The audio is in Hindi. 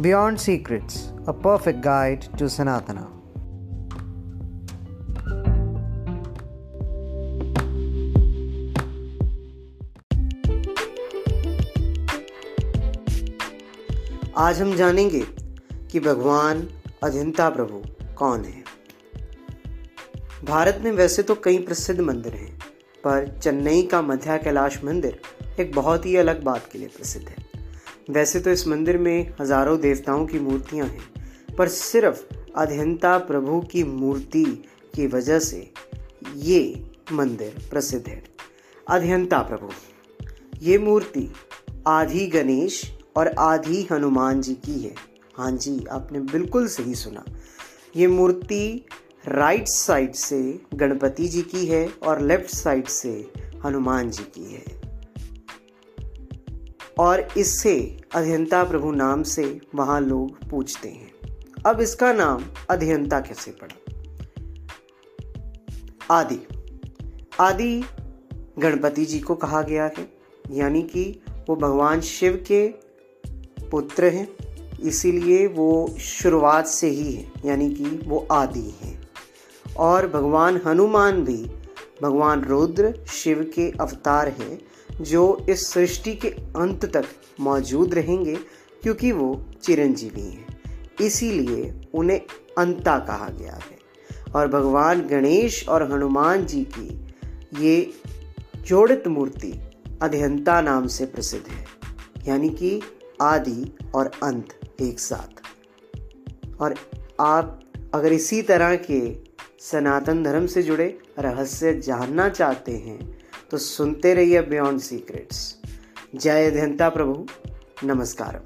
Beyond Secrets, a perfect guide to Sanatana. आज हम जानेंगे कि भगवान अजिंता प्रभु कौन है भारत में वैसे तो कई प्रसिद्ध मंदिर हैं पर चेन्नई का मध्या कैलाश मंदिर एक बहुत ही अलग बात के लिए प्रसिद्ध है वैसे तो इस मंदिर में हज़ारों देवताओं की मूर्तियाँ हैं, पर सिर्फ़ अध्यंता प्रभु की मूर्ति की वजह से ये मंदिर प्रसिद्ध है। अध्यंता प्रभु, ये मूर्ति आधी गणेश और आधी हनुमान जी की है। हाँ जी, आपने बिल्कुल सही सुना। ये मूर्ति राइट साइड से गणपति जी की है और लेफ़्ट साइड से हनुमान जी की है। और इससे अध्यंता प्रभु नाम से वहाँ लोग पूछते हैं। अब इसका नाम अध्यंता कैसे पड़ा? आदि। आदि गणपति जी को कहा गया है, यानी कि वो भगवान शिव के पुत्र हैं, इसीलिए वो शुरुआत से ही है, यानी कि वो आदि हैं। और भगवान हनुमान भी, भगवान रुद्र शिव के अवतार हैं जो इस सृष्टि के अंत तक मौजूद रहेंगे, क्योंकि वो चिरंजीवी हैं। इसीलिए उन्हें अंता कहा गया है। और भगवान गणेश और हनुमान जी की ये जोड़ित मूर्ति अध्यंता नाम से प्रसिद्ध है, यानी कि आदि और अंत एक साथ। और आप अगर इसी तरह के सनातन धर्म से जुड़े रहस्य जानना चाहते हैं तो सुनते रहिए बियॉन्ड सीक्रेट्स जय अध्यंता प्रभु। नमस्कार